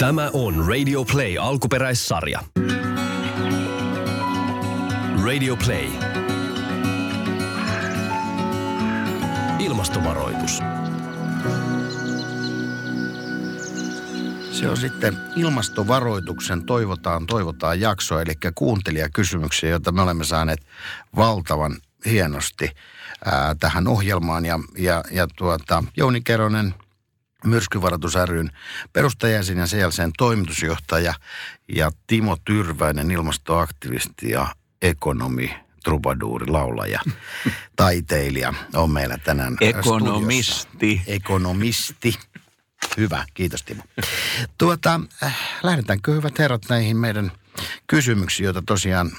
Tämä on Radio Play alkuperäissarja. Radio Play. Ilmastovaroitus. Se on sitten ilmastovaroituksen toivotaan, toivotaan jakso, eli kuuntelijakysymyksiä, joita me olemme saaneet valtavan hienosti ää, tähän ohjelmaan. Ja, ja, ja tuota, Jouni Keronen, Myrskyvaroitus ryn perustajäsen ja CLCn toimitusjohtaja ja Timo Tyrväinen, ilmastoaktivisti ja ekonomi, trubaduuri, laulaja, taiteilija on meillä tänään Ekonomisti. studiossa. Ekonomisti. Hyvä, kiitos Timo. Tuota, äh, lähdetäänkö hyvät herrat näihin meidän kysymyksiin, joita tosiaan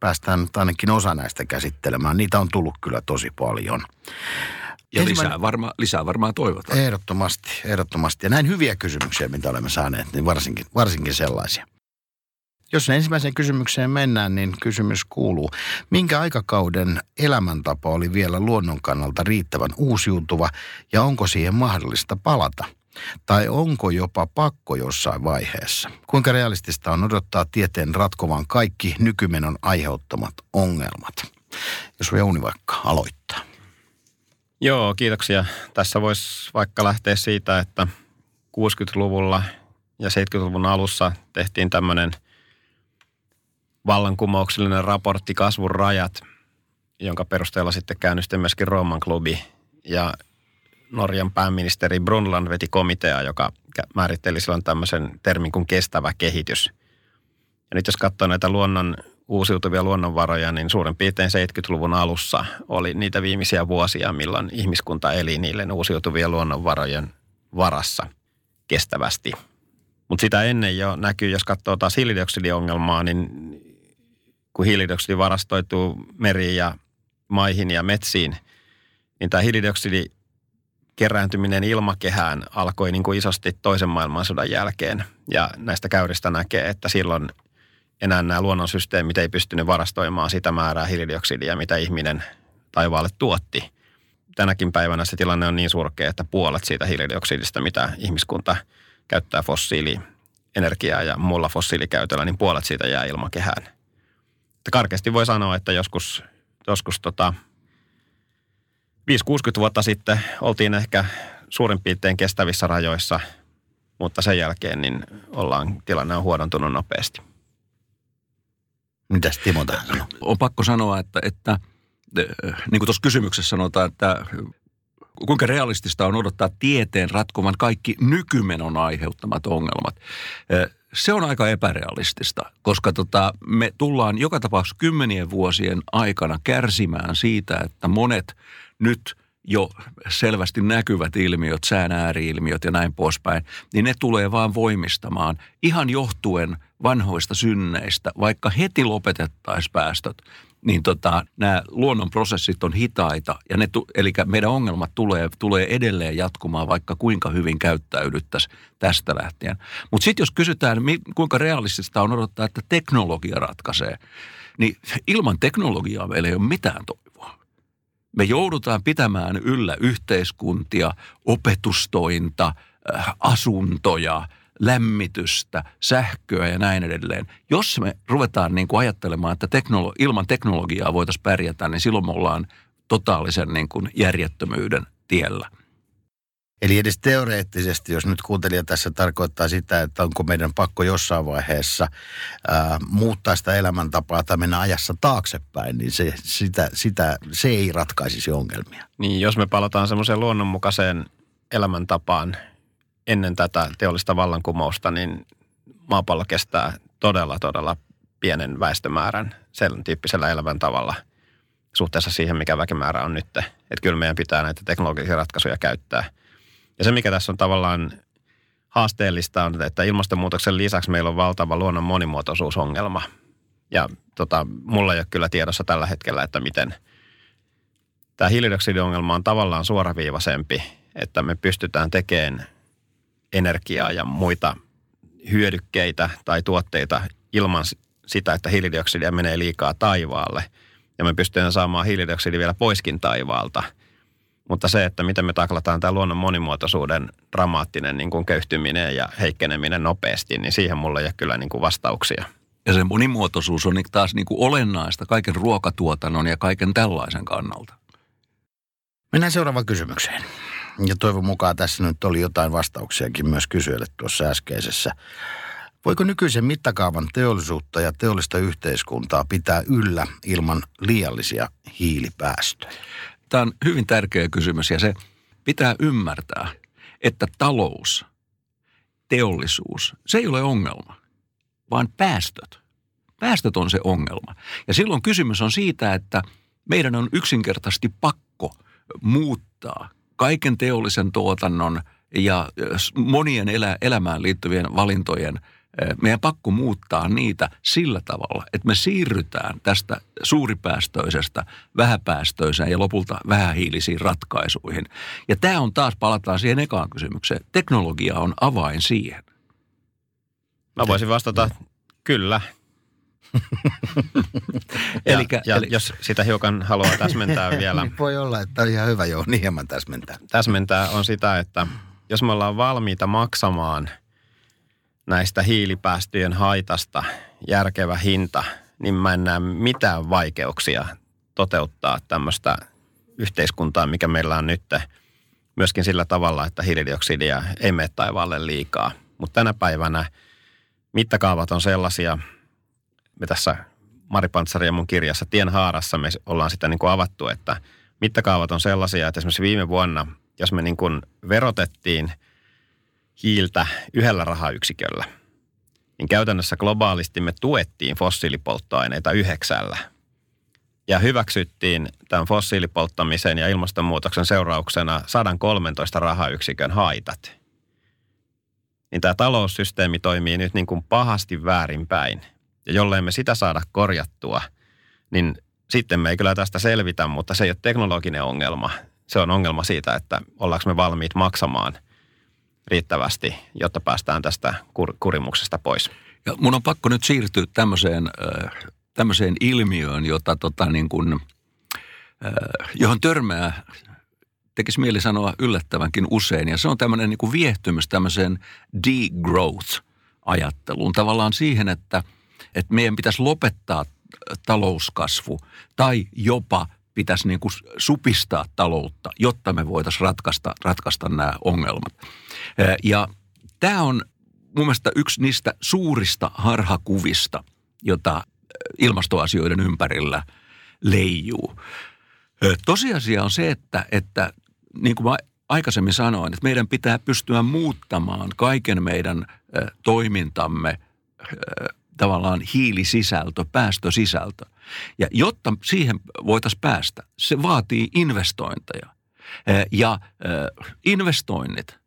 päästään nyt ainakin osa näistä käsittelemään. Niitä on tullut kyllä tosi paljon. Ja Ensimmäinen- lisää, varma, lisää varmaan toivotaan. Ehdottomasti, ehdottomasti. Ja näin hyviä kysymyksiä, mitä olemme saaneet, niin varsinkin, varsinkin sellaisia. Jos ensimmäiseen kysymykseen mennään, niin kysymys kuuluu, minkä aikakauden elämäntapa oli vielä luonnon kannalta riittävän uusiutuva ja onko siihen mahdollista palata? Tai onko jopa pakko jossain vaiheessa? Kuinka realistista on odottaa tieteen ratkovan kaikki nykymenon aiheuttamat ongelmat? Jos Jouni vaikka aloittaa. Joo, kiitoksia. Tässä voisi vaikka lähteä siitä, että 60-luvulla ja 70-luvun alussa tehtiin tämmöinen vallankumouksellinen raportti Kasvun rajat, jonka perusteella sitten käynnistyi myöskin Rooman klubi. Ja Norjan pääministeri Brundtland veti komitea, joka määritteli silloin tämmöisen termin kuin kestävä kehitys. Ja nyt jos katsoo näitä luonnon uusiutuvia luonnonvaroja, niin suurin piirtein 70-luvun alussa oli niitä viimeisiä vuosia, milloin ihmiskunta eli niille uusiutuvien luonnonvarojen varassa kestävästi. Mutta sitä ennen jo näkyy, jos katsoo taas hiilidioksidiongelmaa, niin kun hiilidioksidi varastoituu meriin ja maihin ja metsiin, niin tämä hiilidioksidi kerääntyminen ilmakehään alkoi niin kuin isosti toisen maailmansodan jälkeen. Ja näistä käyristä näkee, että silloin enää nämä luonnonsysteemit ei pystynyt varastoimaan sitä määrää hiilidioksidia, mitä ihminen taivaalle tuotti. Tänäkin päivänä se tilanne on niin surkea, että puolet siitä hiilidioksidista, mitä ihmiskunta käyttää fossiilienergiaa ja muulla fossiilikäytöllä, niin puolet siitä jää ilmakehään. Karkeasti voi sanoa, että joskus, joskus tota 5-60 vuotta sitten oltiin ehkä suurin piirtein kestävissä rajoissa, mutta sen jälkeen niin ollaan, tilanne on huonontunut nopeasti. Mitäs Timo tähän sanoo? On pakko sanoa, että, että eh, niin kuin tuossa kysymyksessä sanotaan, että kuinka realistista on odottaa tieteen ratkoman kaikki nykymenon aiheuttamat ongelmat. Eh, Se on aika epärealistista, koska tota, me tullaan joka tapauksessa kymmenien vuosien aikana kärsimään siitä, että monet nyt jo selvästi näkyvät ilmiöt, sään ääriilmiöt ja näin poispäin, niin ne tulee vaan voimistamaan ihan johtuen vanhoista synneistä, vaikka heti lopetettaisiin päästöt, niin tota, nämä luonnon prosessit on hitaita, ja ne tu, eli meidän ongelmat tulee, tulee edelleen jatkumaan, vaikka kuinka hyvin käyttäydyttäisiin tästä lähtien. Mutta sitten jos kysytään, kuinka realistista on odottaa, että teknologia ratkaisee, niin ilman teknologiaa meillä ei ole mitään toivoa. Me joudutaan pitämään yllä yhteiskuntia, opetustointa, äh, asuntoja, lämmitystä, sähköä ja näin edelleen. Jos me ruvetaan niin kuin ajattelemaan, että teknolo- ilman teknologiaa voitaisiin pärjätä, niin silloin me ollaan totaalisen niin kuin järjettömyyden tiellä. Eli edes teoreettisesti, jos nyt kuuntelija tässä tarkoittaa sitä, että onko meidän pakko jossain vaiheessa ää, muuttaa sitä elämäntapaa tai mennä ajassa taaksepäin, niin se, sitä, sitä, se ei ratkaisisi ongelmia. Niin jos me palataan semmoiseen luonnonmukaiseen elämäntapaan ennen tätä teollista vallankumousta, niin maapallo kestää todella, todella pienen väestömäärän sen tyyppisellä elämäntavalla suhteessa siihen, mikä väkimäärä on nyt. Että kyllä meidän pitää näitä teknologisia ratkaisuja käyttää. Ja se, mikä tässä on tavallaan haasteellista, on, että ilmastonmuutoksen lisäksi meillä on valtava luonnon monimuotoisuusongelma. Ja tota, mulla ei ole kyllä tiedossa tällä hetkellä, että miten tämä hiilidioksidiongelma on tavallaan suoraviivaisempi, että me pystytään tekemään energiaa ja muita hyödykkeitä tai tuotteita ilman sitä, että hiilidioksidia menee liikaa taivaalle. Ja me pystytään saamaan hiilidioksidi vielä poiskin taivaalta. Mutta se, että miten me taklataan tämä luonnon monimuotoisuuden dramaattinen niin kuin köyhtyminen ja heikkeneminen nopeasti, niin siihen mulla ei ole kyllä niin kuin vastauksia. Ja se monimuotoisuus on taas niin kuin olennaista kaiken ruokatuotannon ja kaiken tällaisen kannalta. Mennään seuraavaan kysymykseen. Ja toivon mukaan tässä nyt oli jotain vastauksiakin myös kysyjälle tuossa äskeisessä. Voiko nykyisen mittakaavan teollisuutta ja teollista yhteiskuntaa pitää yllä ilman liiallisia hiilipäästöjä? Tämä on hyvin tärkeä kysymys ja se pitää ymmärtää, että talous, teollisuus, se ei ole ongelma, vaan päästöt. Päästöt on se ongelma. Ja silloin kysymys on siitä, että meidän on yksinkertaisesti pakko muuttaa kaiken teollisen tuotannon ja monien elä, elämään liittyvien valintojen – meidän pakko muuttaa niitä sillä tavalla, että me siirrytään tästä suuripäästöisestä vähäpäästöiseen ja lopulta vähähiilisiin ratkaisuihin. Ja tämä on taas, palataan siihen ekaan kysymykseen, teknologia on avain siihen. Mä voisin vastata kyllä. ja, Elikkä, ja eli... jos sitä hiukan haluaa täsmentää vielä. niin voi olla, että on ihan hyvä jo niin hieman täsmentää. Täsmentää on sitä, että jos me ollaan valmiita maksamaan – näistä hiilipäästöjen haitasta järkevä hinta, niin mä en näe mitään vaikeuksia toteuttaa tämmöistä yhteiskuntaa, mikä meillä on nyt myöskin sillä tavalla, että hiilidioksidia ei mene taivaalle liikaa. Mutta tänä päivänä mittakaavat on sellaisia, me tässä Mari Pantsari ja mun kirjassa Tien haarassa me ollaan sitä niin kuin avattu, että mittakaavat on sellaisia, että esimerkiksi viime vuonna, jos me niin kuin verotettiin – hiiltä yhdellä rahayksiköllä, niin käytännössä globaalisti me tuettiin fossiilipolttoaineita yhdeksällä. Ja hyväksyttiin tämän fossiilipolttamisen ja ilmastonmuutoksen seurauksena 113 rahayksikön haitat. Niin tämä taloussysteemi toimii nyt niin kuin pahasti väärinpäin. Ja jollei me sitä saada korjattua, niin sitten me ei kyllä tästä selvitä, mutta se ei ole teknologinen ongelma. Se on ongelma siitä, että ollaanko me valmiit maksamaan – riittävästi, jotta päästään tästä kur- kurimuksesta pois. Ja mun on pakko nyt siirtyä tämmöiseen, tämmöiseen ilmiöön, jota tota niin kuin, johon törmää, tekisi mieli sanoa yllättävänkin usein. Ja se on tämmöinen niin kuin viehtymys tämmöiseen degrowth-ajatteluun. Tavallaan siihen, että, että meidän pitäisi lopettaa talouskasvu tai jopa – pitäisi niin kuin supistaa taloutta, jotta me voitaisiin ratkaista, ratkaista nämä ongelmat. Ja tämä on mun mielestä yksi niistä suurista harhakuvista, jota ilmastoasioiden ympärillä leijuu. Tosiasia on se, että, että niin kuin mä aikaisemmin sanoin, että meidän pitää pystyä muuttamaan kaiken meidän toimintamme tavallaan hiilisisältö, päästösisältö. Ja jotta siihen voitaisiin päästä, se vaatii investointeja. Ja investoinnit,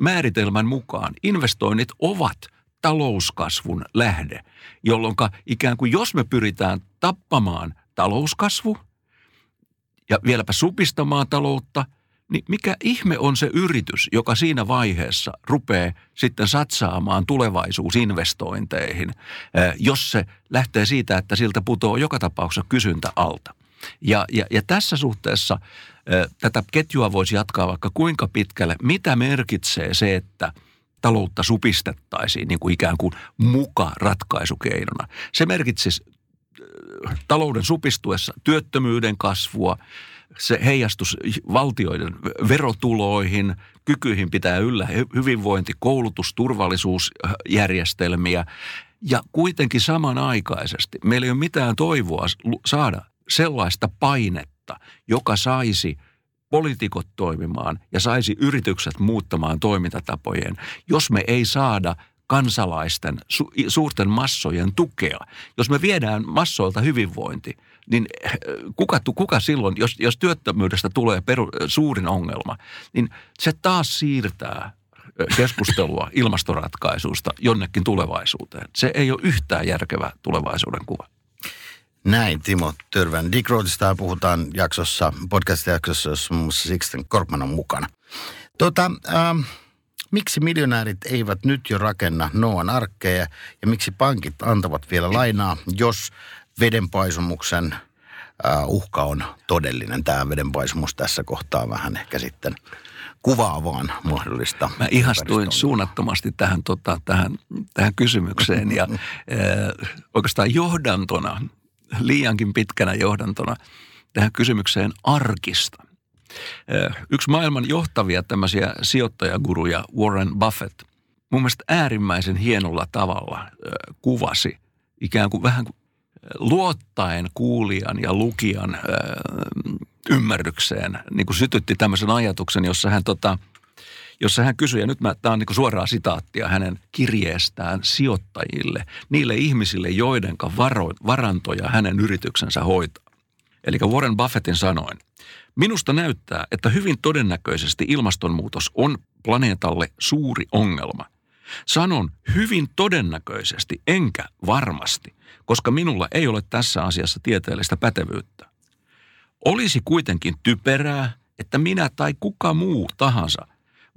määritelmän mukaan, investoinnit ovat talouskasvun lähde, jolloin ikään kuin jos me pyritään tappamaan talouskasvu ja vieläpä supistamaan taloutta – niin mikä ihme on se yritys, joka siinä vaiheessa rupeaa sitten satsaamaan tulevaisuusinvestointeihin, eh, jos se lähtee siitä, että siltä putoaa joka tapauksessa kysyntä alta. Ja, ja, ja tässä suhteessa tätä ketjua voisi jatkaa vaikka kuinka pitkälle. Mitä merkitsee se, että taloutta supistettaisiin niin kuin ikään kuin muka ratkaisukeinona? Se merkitsisi talouden supistuessa työttömyyden kasvua, se heijastus valtioiden verotuloihin, kykyihin pitää yllä hyvinvointi, koulutus, turvallisuusjärjestelmiä. Ja kuitenkin samanaikaisesti meillä ei ole mitään toivoa saada sellaista painetta, joka saisi poliitikot toimimaan ja saisi yritykset muuttamaan toimintatapojen, jos me ei saada kansalaisten, su, suurten massojen tukea. Jos me viedään massoilta hyvinvointi – niin eh, kuka, kuka silloin, jos, jos työttömyydestä tulee peru, suurin ongelma, niin se taas siirtää eh, keskustelua ilmastoratkaisusta jonnekin tulevaisuuteen. Se ei ole yhtään järkevä tulevaisuuden kuva. Näin, Timo Törvän. Degrowthista puhutaan jaksossa, podcast-jaksossa, jossa muun muassa Sixten Korkman on mukana. Tota, ähm, miksi miljonäärit eivät nyt jo rakenna Noan arkkeja ja miksi pankit antavat vielä lainaa, jos vedenpaisumuksen ää, uhka on todellinen. Tämä vedenpaisumus tässä kohtaa vähän ehkä sitten kuvaa vaan mahdollista. Mä ihastuin suunnattomasti tähän, tota, tähän, tähän kysymykseen ja äh, oikeastaan johdantona, liiankin pitkänä johdantona tähän kysymykseen arkista. Yksi maailman johtavia tämmöisiä sijoittajaguruja, Warren Buffett, mun mielestä äärimmäisen hienolla tavalla kuvasi ikään kuin vähän luottaen kuulijan ja lukijan ymmärrykseen niin kuin sytytti tämmöisen ajatuksen, jossa hän, tota, jossa hän kysyi, ja nyt tämä on niin suoraa sitaattia hänen kirjeestään sijoittajille, niille ihmisille, joiden varo, varantoja hänen yrityksensä hoitaa. Eli Warren Buffettin sanoin, minusta näyttää, että hyvin todennäköisesti ilmastonmuutos on planeetalle suuri ongelma. Sanon hyvin todennäköisesti, enkä varmasti, koska minulla ei ole tässä asiassa tieteellistä pätevyyttä. Olisi kuitenkin typerää, että minä tai kuka muu tahansa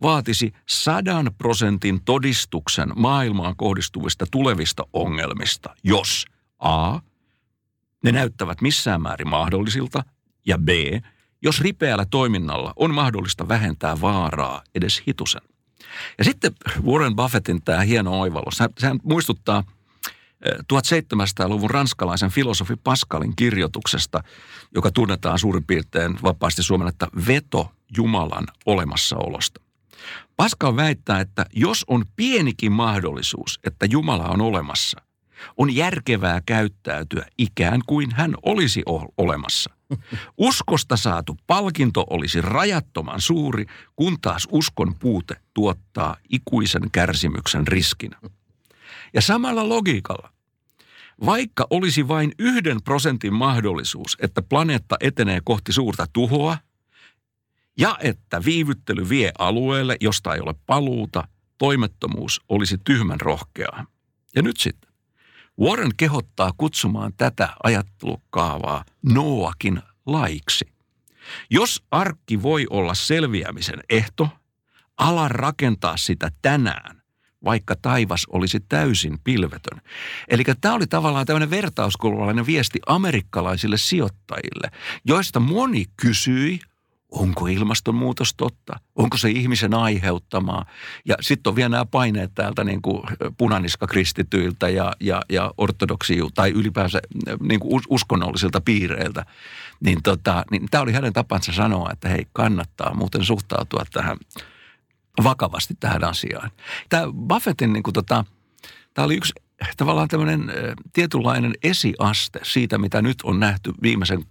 vaatisi sadan prosentin todistuksen maailmaan kohdistuvista tulevista ongelmista, jos A. Ne näyttävät missään määrin mahdollisilta ja B. Jos ripeällä toiminnalla on mahdollista vähentää vaaraa edes hitusen. Ja sitten Warren Buffettin tämä hieno oivallus, sehän muistuttaa 1700-luvun ranskalaisen filosofi Pascalin kirjoituksesta, joka tunnetaan suurin piirtein vapaasti suomennetta veto Jumalan olemassaolosta. Pascal väittää, että jos on pienikin mahdollisuus, että Jumala on olemassa, on järkevää käyttäytyä ikään kuin hän olisi olemassa. Uskosta saatu palkinto olisi rajattoman suuri, kun taas uskon puute tuottaa ikuisen kärsimyksen riskinä. Ja samalla logiikalla, vaikka olisi vain yhden prosentin mahdollisuus, että planeetta etenee kohti suurta tuhoa, ja että viivyttely vie alueelle, josta ei ole paluuta, toimettomuus olisi tyhmän rohkeaa. Ja nyt sitten. Warren kehottaa kutsumaan tätä ajattelukaavaa Noakin laiksi. Jos arkki voi olla selviämisen ehto, ala rakentaa sitä tänään, vaikka taivas olisi täysin pilvetön. Eli tämä oli tavallaan tämmöinen vertauskulvallinen viesti amerikkalaisille sijoittajille, joista moni kysyi, onko ilmastonmuutos totta, onko se ihmisen aiheuttamaa. Ja sitten on vielä nämä paineet täältä niin kuin punaniskakristityiltä ja, ja, ja ortodoksi tai ylipäänsä niin kuin uskonnollisilta piireiltä. Niin, tota, niin tämä oli hänen tapansa sanoa, että hei kannattaa muuten suhtautua tähän vakavasti tähän asiaan. Tämä Buffettin niin kuin tota, tämä oli yksi tavallaan tämmöinen tietynlainen esiaste siitä, mitä nyt on nähty viimeisen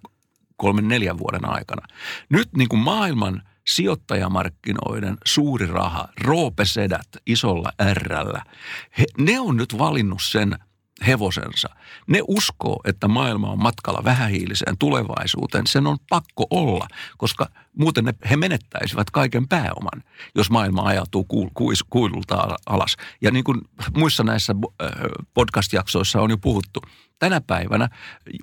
kolmen neljän vuoden aikana. Nyt niin kuin maailman sijoittajamarkkinoiden suuri raha, roopesedät isolla ärrällä, he, ne on nyt valinnut sen hevosensa. Ne uskoo, että maailma on matkalla vähähiiliseen tulevaisuuteen. Sen on pakko olla, koska muuten ne, he menettäisivät kaiken pääoman, jos maailma ajatuu kuul, kuis, kuilulta alas. Ja niin kuin muissa näissä podcast-jaksoissa on jo puhuttu, tänä päivänä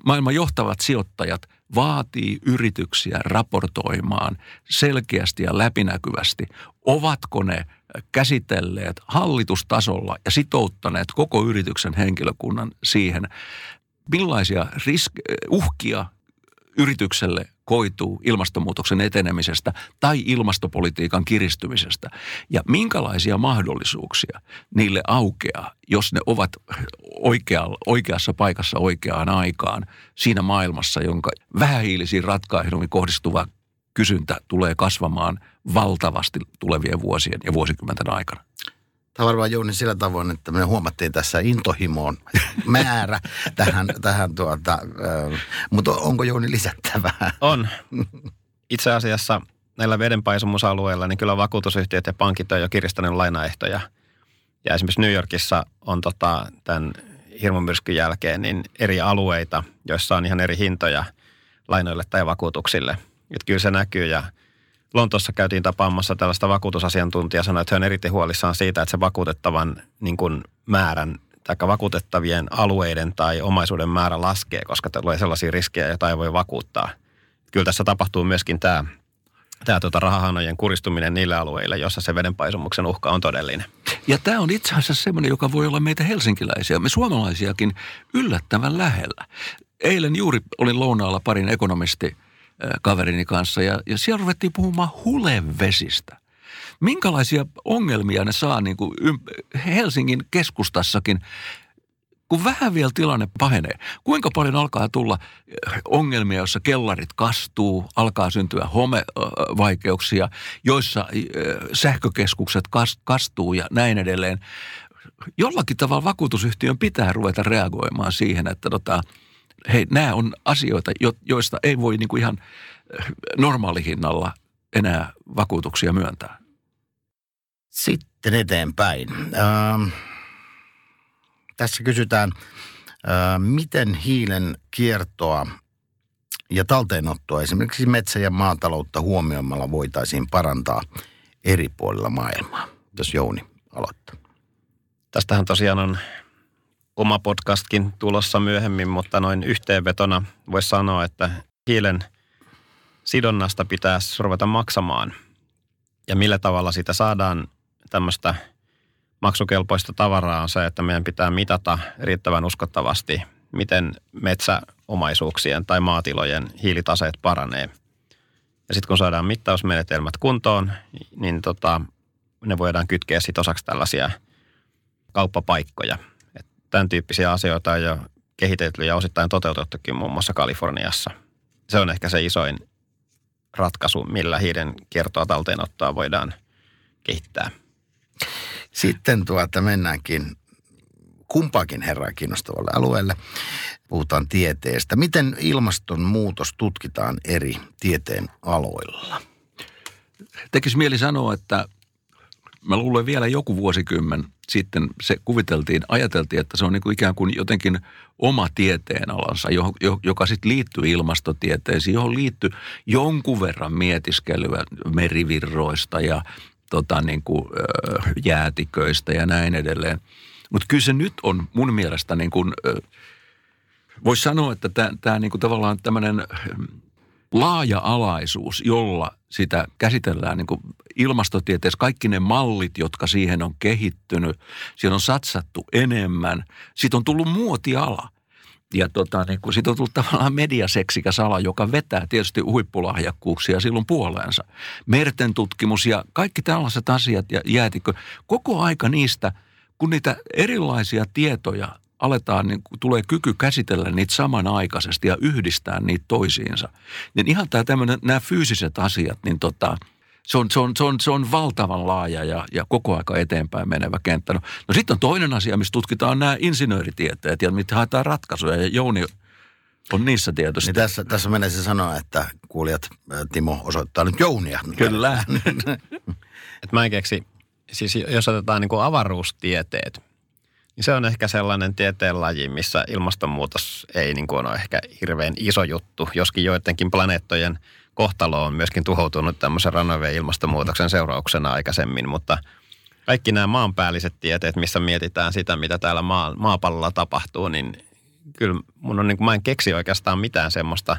maailman johtavat sijoittajat – vaatii yrityksiä raportoimaan selkeästi ja läpinäkyvästi, ovatko ne käsitelleet hallitustasolla ja sitouttaneet koko yrityksen henkilökunnan siihen, millaisia risk- uhkia yritykselle koituu ilmastonmuutoksen etenemisestä tai ilmastopolitiikan kiristymisestä ja minkälaisia mahdollisuuksia niille aukeaa, jos ne ovat oikea, oikeassa paikassa oikeaan aikaan siinä maailmassa, jonka vähähiilisiin ratkaisuihin kohdistuva kysyntä tulee kasvamaan valtavasti tulevien vuosien ja vuosikymmenten aikana. Tämä varmaan Jouni sillä tavoin, että me huomattiin tässä intohimoon määrä tähän, tähän tuota, mutta onko Jouni lisättävää? On. Itse asiassa näillä vedenpaisumusalueilla niin kyllä vakuutusyhtiöt ja pankit on jo kiristäneet lainaehtoja. Ja esimerkiksi New Yorkissa on tota, tämän hirmumyrskyn jälkeen niin eri alueita, joissa on ihan eri hintoja lainoille tai vakuutuksille. Että kyllä se näkyy ja – Lontoossa käytiin tapaamassa tällaista vakuutusasiantuntijaa, sanoi, että hän on erittäin huolissaan siitä, että se vakuutettavan niin kuin määrän tai vakuutettavien alueiden tai omaisuuden määrä laskee, koska tulee sellaisia riskejä, joita ei voi vakuuttaa. Kyllä tässä tapahtuu myöskin tämä, tämä tuota rahahanojen kuristuminen niille alueille, jossa se vedenpaisumuksen uhka on todellinen. Ja tämä on itse asiassa semmoinen, joka voi olla meitä helsinkiläisiä, me suomalaisiakin yllättävän lähellä eilen juuri olin lounaalla parin ekonomisti kaverini kanssa ja, ja siellä ruvettiin puhumaan hulevesistä. Minkälaisia ongelmia ne saa niin kuin Helsingin keskustassakin kun vähän vielä tilanne pahenee, kuinka paljon alkaa tulla ongelmia, joissa kellarit kastuu, alkaa syntyä homevaikeuksia, joissa sähkökeskukset kastuu ja näin edelleen. Jollakin tavalla vakuutusyhtiön pitää ruveta reagoimaan siihen, että tota, hei, nämä on asioita, joista ei voi niin kuin ihan normaalihinnalla enää vakuutuksia myöntää. Sitten eteenpäin. Ähm, tässä kysytään, äh, miten hiilen kiertoa ja talteenottoa esimerkiksi metsä- ja maataloutta huomioimalla voitaisiin parantaa eri puolilla maailmaa. Jos Jouni aloittaa. Tästähän tosiaan on oma podcastkin tulossa myöhemmin, mutta noin yhteenvetona voisi sanoa, että hiilen sidonnasta pitäisi ruveta maksamaan. Ja millä tavalla sitä saadaan tämmöistä maksukelpoista tavaraa on se, että meidän pitää mitata riittävän uskottavasti, miten metsäomaisuuksien tai maatilojen hiilitaseet paranee. Ja sitten kun saadaan mittausmenetelmät kuntoon, niin tota, ne voidaan kytkeä sitten osaksi tällaisia kauppapaikkoja. Tämän tyyppisiä asioita on jo kehitetty ja osittain toteutettukin muun muassa Kaliforniassa. Se on ehkä se isoin ratkaisu, millä hiilen kiertoa talteenottoa voidaan kehittää. Sitten tuota mennäänkin kumpaakin herraa kiinnostavalle alueelle. Puhutaan tieteestä. Miten ilmastonmuutos tutkitaan eri tieteen aloilla? Tekisi mieli sanoa, että mä luulen vielä joku vuosikymmen sitten se kuviteltiin, ajateltiin, että se on niin kuin ikään kuin jotenkin oma tieteenalansa, joka sitten liittyy ilmastotieteisiin, johon liittyy jonkun verran mietiskelyä merivirroista ja tota, niin kuin, jäätiköistä ja näin edelleen. Mutta kyllä se nyt on mun mielestä niin kuin, voisi sanoa, että tämä niin kuin tavallaan tämmöinen laaja-alaisuus, jolla sitä käsitellään niin kuin ilmastotieteessä, kaikki ne mallit, jotka siihen on kehittynyt, siihen on satsattu enemmän, siitä on tullut muotiala – ja tota, niin kun siitä on tullut tavallaan mediaseksikäs ala, joka vetää tietysti huippulahjakkuuksia silloin puoleensa. Merten tutkimus ja kaikki tällaiset asiat ja jäätikö, koko aika niistä, kun niitä erilaisia tietoja aletaan, niin tulee kyky käsitellä niitä samanaikaisesti ja yhdistää niitä toisiinsa. Niin ihan tämä tämmöinen, nämä fyysiset asiat, niin tota, se on, se on, se on, se on valtavan laaja ja, ja koko aika eteenpäin menevä kenttä. No, no sitten on toinen asia, missä tutkitaan nämä insinööritieteet ja mitä haetaan ratkaisuja. Ja Jouni on niissä tietysti. Niin tässä, tässä menee se sanoa, että kuulijat, Timo osoittaa nyt Jounia. Kyllä. Et mä en keksi, siis jos otetaan niin kuin avaruustieteet, niin se on ehkä sellainen tieteenlaji, missä ilmastonmuutos ei niin kuin ole ehkä hirveän iso juttu, joskin joidenkin planeettojen – kohtalo on myöskin tuhoutunut tämmöisen rannoiveen ilmastonmuutoksen seurauksena aikaisemmin, mutta kaikki nämä maanpäälliset tieteet, missä mietitään sitä, mitä täällä maa, maapallolla tapahtuu, niin kyllä mun on niin kuin, mä en keksi oikeastaan mitään semmoista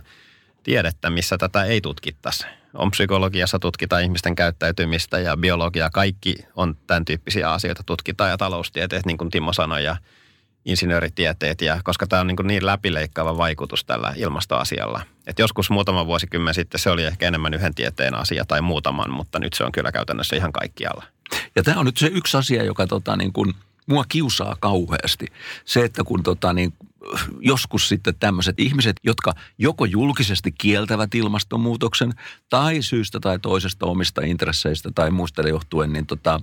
tiedettä, missä tätä ei tutkittaisi. On psykologiassa tutkitaan ihmisten käyttäytymistä ja biologia, kaikki on tämän tyyppisiä asioita tutkitaan ja taloustieteet, niin kuin Timo sanoi, ja insinööritieteet, ja koska tämä on niin, niin läpileikkaava vaikutus tällä ilmastoasialla. Et joskus muutama vuosikymmen sitten se oli ehkä enemmän yhden tieteen asia tai muutaman, mutta nyt se on kyllä käytännössä ihan kaikkialla. Ja tämä on nyt se yksi asia, joka tota, niin kuin, mua kiusaa kauheasti. Se, että kun tota, niin, joskus sitten tämmöiset ihmiset, jotka joko julkisesti kieltävät ilmastonmuutoksen tai syystä tai toisesta omista intresseistä tai muista johtuen, niin tota,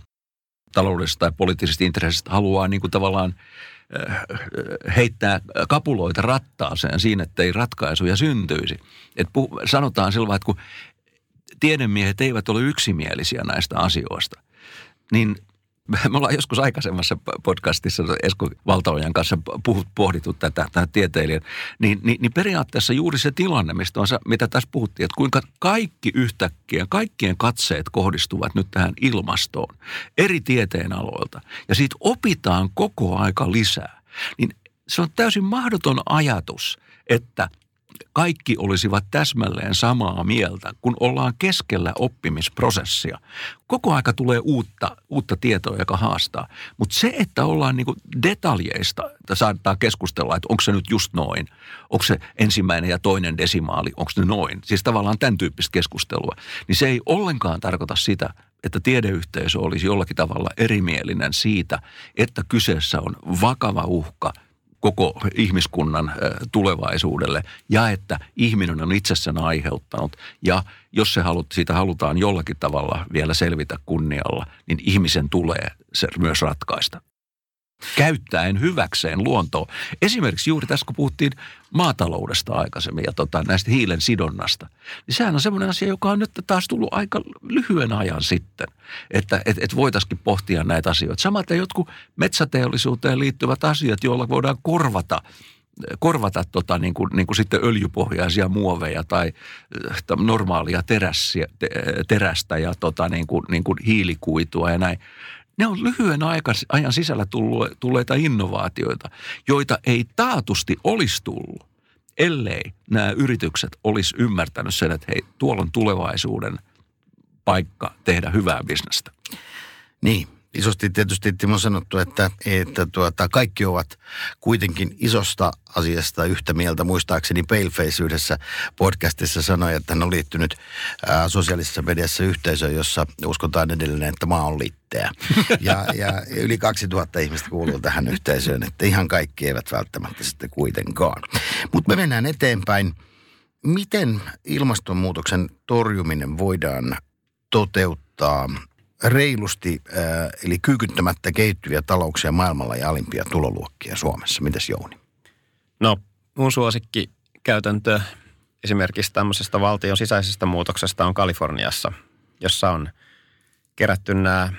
taloudellisista tai poliittisista intresseistä haluaa niin kuin tavallaan – Äh, heittää kapuloita rattaaseen siinä, että ei ratkaisuja syntyisi. Et puh- sanotaan silloin, että kun tiedemiehet eivät ole yksimielisiä näistä asioista, niin me ollaan joskus aikaisemmassa podcastissa Esko Valtaojan kanssa pohdittu tätä, tätä tieteilijän, niin, niin, niin periaatteessa juuri se tilanne, mistä on, mitä tässä puhuttiin, että kuinka kaikki yhtäkkiä, kaikkien katseet kohdistuvat nyt tähän ilmastoon eri tieteenaloilta ja siitä opitaan koko aika lisää, niin se on täysin mahdoton ajatus, että kaikki olisivat täsmälleen samaa mieltä, kun ollaan keskellä oppimisprosessia. Koko aika tulee uutta, uutta tietoa, joka haastaa. Mutta se, että ollaan niinku detaljeista, että saattaa keskustella, että onko se nyt just noin, onko se ensimmäinen ja toinen desimaali, onko ne noin, siis tavallaan tämän tyyppistä keskustelua, niin se ei ollenkaan tarkoita sitä, että tiedeyhteisö olisi jollakin tavalla erimielinen siitä, että kyseessä on vakava uhka – koko ihmiskunnan tulevaisuudelle ja että ihminen on itsessään aiheuttanut. Ja jos se halut, siitä halutaan jollakin tavalla vielä selvitä kunnialla, niin ihmisen tulee se myös ratkaista käyttäen hyväkseen luontoa. Esimerkiksi juuri tässä, kun puhuttiin maataloudesta aikaisemmin ja tota, näistä hiilen sidonnasta, niin sehän on semmoinen asia, joka on nyt taas tullut aika lyhyen ajan sitten, että et, et voitaisiin pohtia näitä asioita. Samaten jotkut metsäteollisuuteen liittyvät asiat, joilla voidaan korvata korvata tota, niin kuin, niin kuin sitten öljypohjaisia muoveja tai normaalia terässiä, terästä ja tota, niin kuin, niin kuin hiilikuitua ja näin ne on lyhyen ajan sisällä tulleita innovaatioita, joita ei taatusti olisi tullut, ellei nämä yritykset olisi ymmärtänyt sen, että hei, tuolla on tulevaisuuden paikka tehdä hyvää bisnestä. Niin, isosti tietysti Timo sanottu, että, että tuota, kaikki ovat kuitenkin isosta asiasta yhtä mieltä. Muistaakseni Paleface yhdessä podcastissa sanoi, että hän on liittynyt ää, sosiaalisessa mediassa yhteisöön, jossa uskotaan edelleen, että maa on litteä. Ja, ja yli 2000 ihmistä kuuluu tähän yhteisöön, että ihan kaikki eivät välttämättä sitten kuitenkaan. Mutta me mennään eteenpäin. Miten ilmastonmuutoksen torjuminen voidaan toteuttaa reilusti, äh, eli kyykyttämättä kehittyviä talouksia maailmalla ja alimpia tuloluokkia Suomessa. Mites Jouni? No, mun suosikki käytäntö esimerkiksi tämmöisestä valtion sisäisestä muutoksesta on Kaliforniassa, jossa on kerätty nämä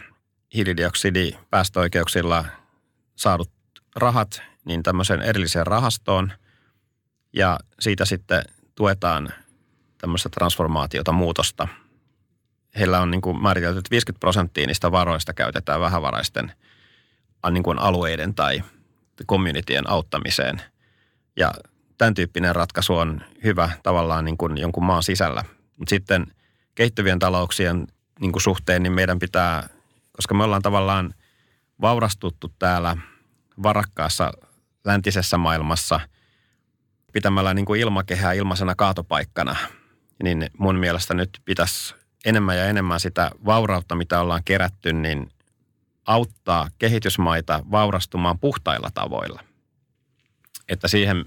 hiilidioksidipäästöoikeuksilla saadut rahat niin tämmöiseen erilliseen rahastoon ja siitä sitten tuetaan tämmöistä transformaatiota, muutosta – heillä on niin kuin määritelty, että 50 prosenttia niistä varoista käytetään vähävaraisten niin kuin alueiden tai communityjen auttamiseen. Ja tämän tyyppinen ratkaisu on hyvä tavallaan niin kuin jonkun maan sisällä. Mutta sitten kehittyvien talouksien niin kuin suhteen, niin meidän pitää, koska me ollaan tavallaan vaurastuttu täällä varakkaassa läntisessä maailmassa pitämällä niin kuin ilmakehää ilmaisena kaatopaikkana, niin mun mielestä nyt pitäisi enemmän ja enemmän sitä vaurautta, mitä ollaan kerätty, niin auttaa kehitysmaita vaurastumaan puhtailla tavoilla. Että siihen,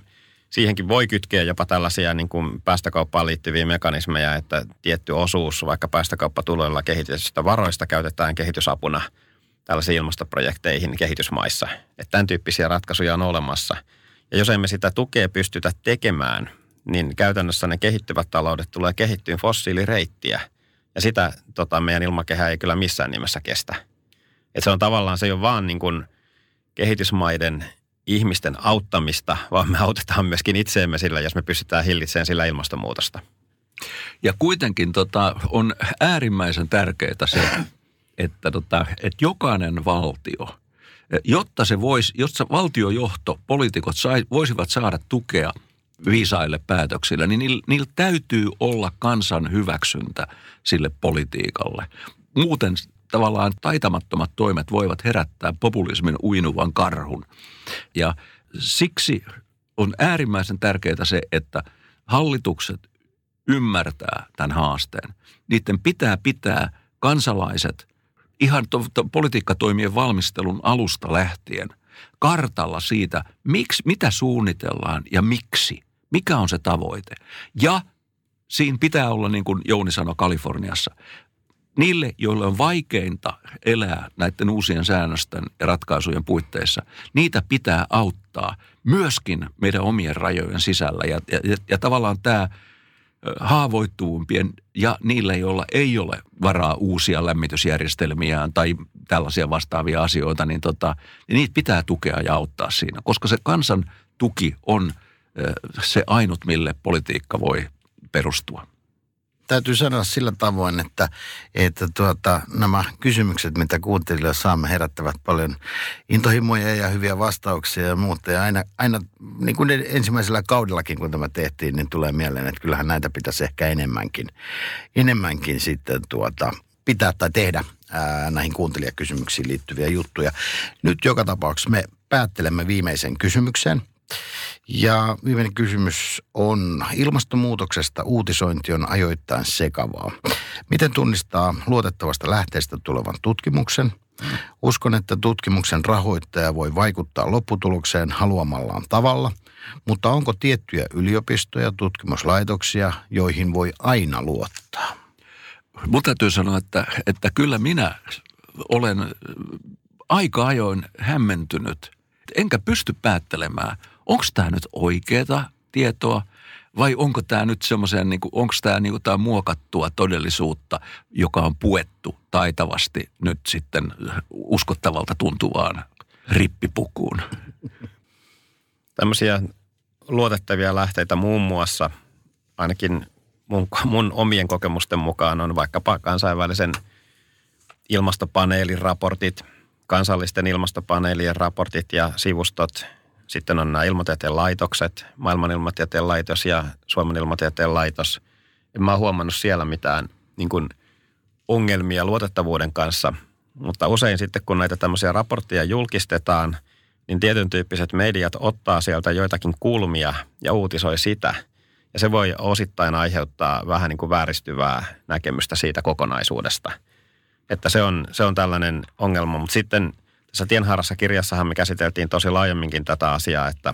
siihenkin voi kytkeä jopa tällaisia niin kuin päästökauppaan liittyviä mekanismeja, että tietty osuus vaikka päästökauppatuloilla kehitetystä varoista käytetään kehitysapuna tällaisiin ilmastoprojekteihin kehitysmaissa. Että tämän tyyppisiä ratkaisuja on olemassa. Ja jos emme sitä tukea pystytä tekemään, niin käytännössä ne kehittyvät taloudet tulee kehittyä fossiilireittiä – ja sitä tota, meidän ilmakehä ei kyllä missään nimessä kestä. Et se on tavallaan, se ei ole vaan niin kuin kehitysmaiden ihmisten auttamista, vaan me autetaan myöskin itseemme sillä, jos me pystytään hillitsemään sillä ilmastonmuutosta. Ja kuitenkin tota, on äärimmäisen tärkeää se, että, tota, että jokainen valtio, jotta se voisi, jotta valtiojohto, poliitikot sai, voisivat saada tukea – viisaille päätöksille, niin niillä, niillä täytyy olla kansan hyväksyntä sille politiikalle. Muuten tavallaan taitamattomat toimet voivat herättää populismin uinuvan karhun. Ja siksi on äärimmäisen tärkeää se, että hallitukset ymmärtää tämän haasteen. Niiden pitää pitää kansalaiset ihan to, to, politiikkatoimien valmistelun alusta lähtien kartalla siitä, miksi, mitä suunnitellaan ja miksi – mikä on se tavoite? Ja siinä pitää olla, niin kuin Jouni sanoi Kaliforniassa, niille, joille on vaikeinta elää näiden uusien säännösten ja ratkaisujen puitteissa, niitä pitää auttaa myöskin meidän omien rajojen sisällä. Ja, ja, ja tavallaan tämä haavoittuvimpien ja niille, joilla ei ole varaa uusia lämmitysjärjestelmiään tai tällaisia vastaavia asioita, niin, tota, niin niitä pitää tukea ja auttaa siinä, koska se kansan tuki on – se ainut, mille politiikka voi perustua. täytyy sanoa sillä tavoin, että, että tuota, nämä kysymykset, mitä kuuntelijoille saamme, herättävät paljon intohimoja ja hyviä vastauksia ja muuta. Ja aina, aina niin kuin ensimmäisellä kaudellakin, kun tämä tehtiin, niin tulee mieleen, että kyllähän näitä pitäisi ehkä enemmänkin, enemmänkin sitten tuota, pitää tai tehdä ää, näihin kuuntelijakysymyksiin liittyviä juttuja. Nyt joka tapauksessa me päättelemme viimeisen kysymyksen – ja viimeinen kysymys on, ilmastonmuutoksesta uutisointi on ajoittain sekavaa. Miten tunnistaa luotettavasta lähteestä tulevan tutkimuksen? Uskon, että tutkimuksen rahoittaja voi vaikuttaa lopputulokseen haluamallaan tavalla, mutta onko tiettyjä yliopistoja, tutkimuslaitoksia, joihin voi aina luottaa? Mun täytyy sanoa, että, että kyllä minä olen aika ajoin hämmentynyt, enkä pysty päättelemään – onko tämä nyt oikeaa tietoa vai onko tämä nyt semmoisen, niin onko tämä niin muokattua todellisuutta, joka on puettu taitavasti nyt sitten uskottavalta tuntuvaan rippipukuun? Tämmöisiä luotettavia lähteitä muun muassa, ainakin mun, mun omien kokemusten mukaan on vaikkapa kansainvälisen ilmastopaneelin raportit, kansallisten ilmastopaneelien raportit ja sivustot – sitten on nämä ilmatieteen laitokset, maailman ilmatieteen laitos ja Suomen ilmatieteen laitos. En mä ole huomannut siellä mitään niin kuin ongelmia luotettavuuden kanssa, mutta usein sitten kun näitä tämmöisiä raportteja julkistetaan, niin tietyn tyyppiset mediat ottaa sieltä joitakin kulmia ja uutisoi sitä. Ja se voi osittain aiheuttaa vähän niin kuin vääristyvää näkemystä siitä kokonaisuudesta. Että se on, se on tällainen ongelma, mutta sitten – tässä Tienhaarassa kirjassahan me käsiteltiin tosi laajemminkin tätä asiaa, että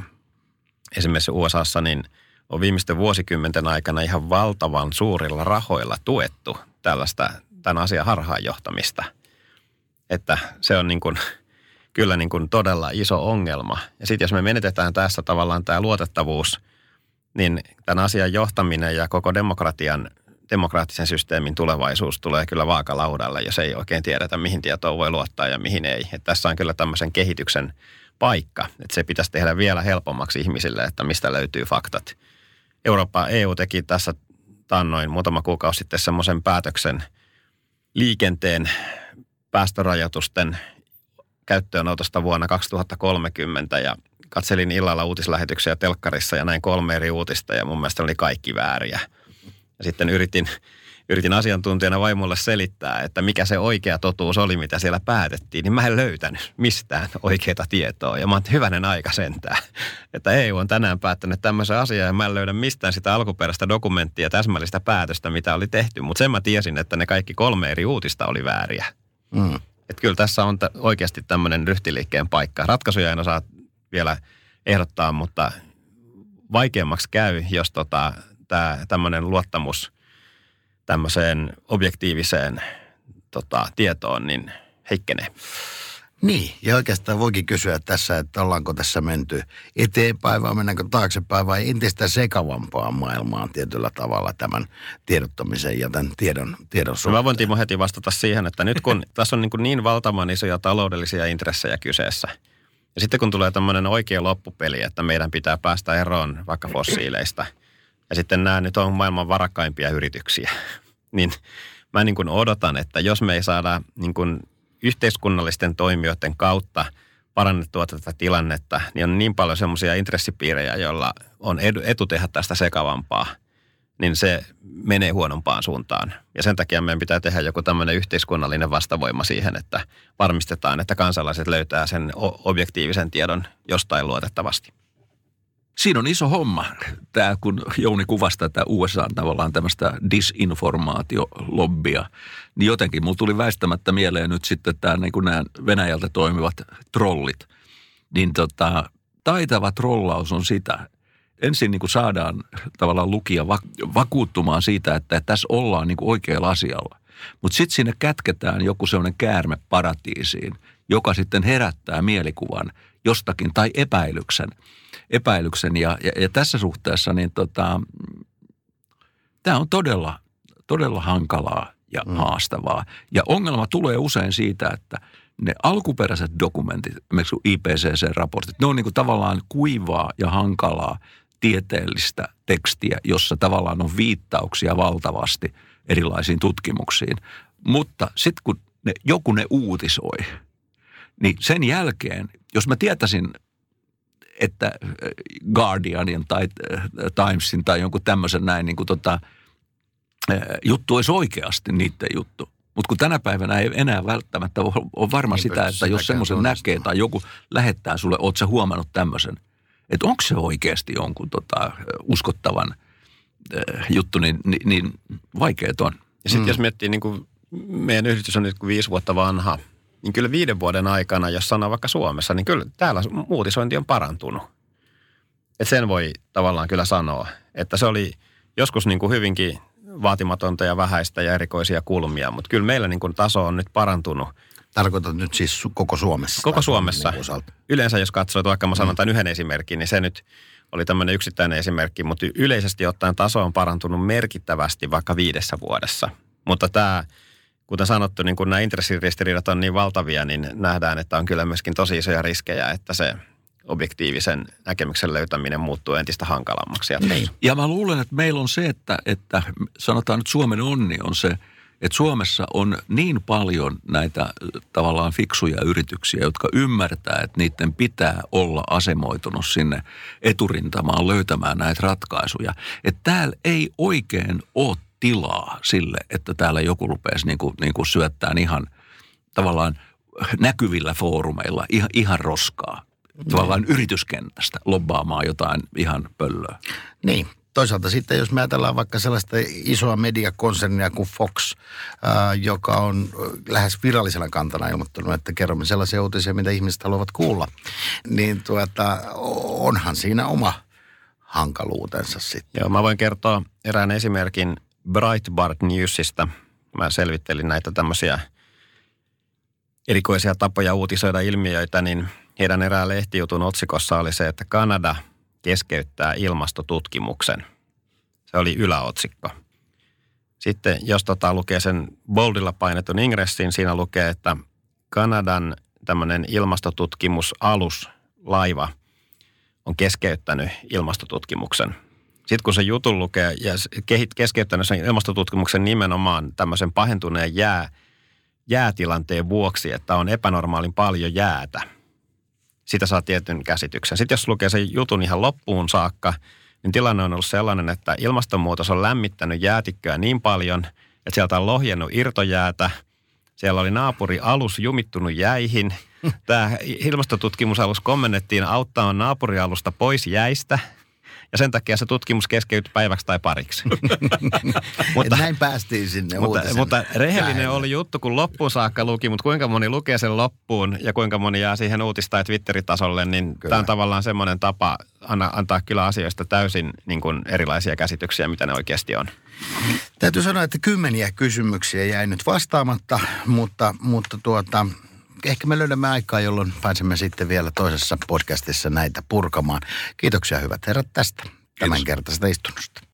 esimerkiksi USAssa niin on viimeisten vuosikymmenten aikana ihan valtavan suurilla rahoilla tuettu tällaista tämän asian harhaanjohtamista. Että se on niin kuin, kyllä niin kuin todella iso ongelma. Ja sitten jos me menetetään tässä tavallaan tämä luotettavuus, niin tämän asian johtaminen ja koko demokratian demokraattisen systeemin tulevaisuus tulee kyllä vaakalaudalle, jos ei oikein tiedetä, mihin tietoa voi luottaa ja mihin ei. Että tässä on kyllä tämmöisen kehityksen paikka, että se pitäisi tehdä vielä helpommaksi ihmisille, että mistä löytyy faktat. Eurooppa, EU teki tässä taannoin muutama kuukausi sitten semmoisen päätöksen liikenteen päästörajoitusten käyttöönotosta vuonna 2030 ja katselin illalla uutislähetyksiä telkkarissa ja näin kolme eri uutista ja mun mielestä oli kaikki vääriä – ja sitten yritin, yritin asiantuntijana vaimolle selittää, että mikä se oikea totuus oli, mitä siellä päätettiin, niin mä en löytänyt mistään oikeaa tietoa. Ja mä oon hyvänen aika sentään, että EU on tänään päättänyt tämmöisen asian ja mä en löydä mistään sitä alkuperäistä dokumenttia, täsmällistä päätöstä, mitä oli tehty. Mutta sen mä tiesin, että ne kaikki kolme eri uutista oli vääriä. Mm. Että kyllä tässä on t- oikeasti tämmöinen ryhtiliikkeen paikka. Ratkaisuja en osaa vielä ehdottaa, mutta vaikeammaksi käy, jos tota, tämä tämmöinen luottamus tämmöiseen objektiiviseen tota, tietoon, niin heikkenee. Niin, ja oikeastaan voikin kysyä tässä, että ollaanko tässä menty eteenpäin vai mennäänkö taaksepäin vai entistä sekavampaa maailmaan tietyllä tavalla tämän tiedottamisen ja tämän tiedon, tiedon suhteen. Mä voin Timo heti vastata siihen, että nyt kun tässä on niin, kuin niin valtavan isoja taloudellisia intressejä kyseessä, ja sitten kun tulee tämmöinen oikea loppupeli, että meidän pitää päästä eroon vaikka fossiileista – ja sitten nämä nyt on maailman varakkaimpia yrityksiä, niin mä niin kuin odotan, että jos me ei saada niin kuin yhteiskunnallisten toimijoiden kautta parannettua tätä tilannetta, niin on niin paljon semmoisia intressipiirejä, joilla on etu tehdä tästä sekavampaa, niin se menee huonompaan suuntaan. Ja sen takia meidän pitää tehdä joku tämmöinen yhteiskunnallinen vastavoima siihen, että varmistetaan, että kansalaiset löytää sen objektiivisen tiedon jostain luotettavasti siinä on iso homma, tämä kun Jouni kuvasi tätä USA tavallaan tämmöistä disinformaatiolobbia, niin jotenkin mulla tuli väistämättä mieleen nyt sitten tämä niin kuin nämä Venäjältä toimivat trollit. Niin tota, taitava trollaus on sitä, ensin niin kuin saadaan tavallaan lukia vakuuttumaan siitä, että tässä ollaan niin kuin oikealla asialla. Mutta sitten sinne kätketään joku sellainen käärme paratiisiin, joka sitten herättää mielikuvan jostakin tai epäilyksen – epäilyksen. Ja, ja, ja tässä suhteessa niin tota, tämä on todella, todella hankalaa ja mm. haastavaa. Ja ongelma tulee usein siitä, että ne alkuperäiset dokumentit, esimerkiksi IPCC-raportit, ne on niin kuin tavallaan kuivaa ja hankalaa tieteellistä tekstiä, jossa tavallaan on viittauksia valtavasti erilaisiin tutkimuksiin. Mutta sitten kun ne, joku ne uutisoi, niin sen jälkeen, jos mä tietäisin, että Guardianin tai Timesin tai jonkun tämmöisen näin niin kuin tota, juttu olisi oikeasti niiden juttu. Mutta kun tänä päivänä ei enää välttämättä ole varma Ei sitä, että jos semmoisen näkee tai joku lähettää sulle, oot sä huomannut tämmöisen, että onko se oikeasti jonkun tota, uskottavan äh, juttu, niin, niin, niin vaikeet on. Ja sitten mm. jos miettii, niin kuin meidän yhdistys on nyt kuin viisi vuotta vanha, niin kyllä viiden vuoden aikana, jos sanoo vaikka Suomessa, niin kyllä täällä uutisointi on parantunut. Et sen voi tavallaan kyllä sanoa, että se oli joskus niin kuin hyvinkin vaatimatonta ja vähäistä ja erikoisia kulmia, mutta kyllä meillä niin kuin taso on nyt parantunut. Tarkoitat nyt siis koko Suomessa? Koko Suomessa. Niin. Yleensä jos katsoo, vaikka mä sanon tämän yhden esimerkin, niin se nyt oli tämmöinen yksittäinen esimerkki, mutta yleisesti ottaen taso on parantunut merkittävästi vaikka viidessä vuodessa. Mutta tämä, kuten sanottu, niin kun nämä intressiristiriidat on niin valtavia, niin nähdään, että on kyllä myöskin tosi isoja riskejä, että se objektiivisen näkemyksen löytäminen muuttuu entistä hankalammaksi. Niin. Ja mä luulen, että meillä on se, että, että sanotaan nyt Suomen onni on se, että Suomessa on niin paljon näitä tavallaan fiksuja yrityksiä, jotka ymmärtää, että niiden pitää olla asemoitunut sinne eturintamaan löytämään näitä ratkaisuja. Että täällä ei oikein ole tilaa sille, että täällä joku rupeaisi niin kuin, niin kuin syöttämään ihan tavallaan näkyvillä foorumeilla ihan, ihan roskaa. Tavallaan yrityskentästä lobbaamaan jotain ihan pöllöä. Niin. Toisaalta sitten, jos me ajatellaan vaikka sellaista isoa mediakonsernia kuin Fox, ää, joka on lähes virallisena kantana ilmoittanut, että kerromme sellaisia uutisia, mitä ihmiset haluavat kuulla, niin tuota, onhan siinä oma hankaluutensa sitten. Joo, mä voin kertoa erään esimerkin Breitbart Newsista. Mä selvittelin näitä tämmöisiä erikoisia tapoja uutisoida ilmiöitä, niin heidän erään lehtijutun otsikossa oli se, että Kanada keskeyttää ilmastotutkimuksen. Se oli yläotsikko. Sitten jos tota lukee sen boldilla painetun ingressin, siinä lukee, että Kanadan tämmöinen ilmastotutkimusalus, laiva, on keskeyttänyt ilmastotutkimuksen. Sitten kun se jutun lukee ja keskeyttänyt sen ilmastotutkimuksen nimenomaan tämmöisen pahentuneen jää, jäätilanteen vuoksi, että on epänormaalin paljon jäätä. Sitä saa tietyn käsityksen. Sitten jos lukee sen jutun ihan loppuun saakka, niin tilanne on ollut sellainen, että ilmastonmuutos on lämmittänyt jäätikköä niin paljon, että sieltä on lohjennut irtojäätä. Siellä oli naapuri alus jumittunut jäihin. Tämä ilmastotutkimusalus kommennettiin auttaa naapurialusta pois jäistä. Ja sen takia se tutkimus keskeytyi päiväksi tai pariksi. mutta, näin päästiin sinne mutta, mutta rehellinen päälle. oli juttu, kun loppuun saakka luki, mutta kuinka moni lukee sen loppuun ja kuinka moni jää siihen uutista- tai Twitter-tasolle, niin Kyllä. tämä on tavallaan semmoinen tapa anna, antaa kyllä asioista täysin niin kuin erilaisia käsityksiä, mitä ne oikeasti on. Täytyy sanoa, että kymmeniä kysymyksiä jäi nyt vastaamatta, mutta, mutta tuota, ehkä me löydämme aikaa, jolloin pääsemme sitten vielä toisessa podcastissa näitä purkamaan. Kiitoksia hyvät herrat tästä tämänkertaisesta istunnosta.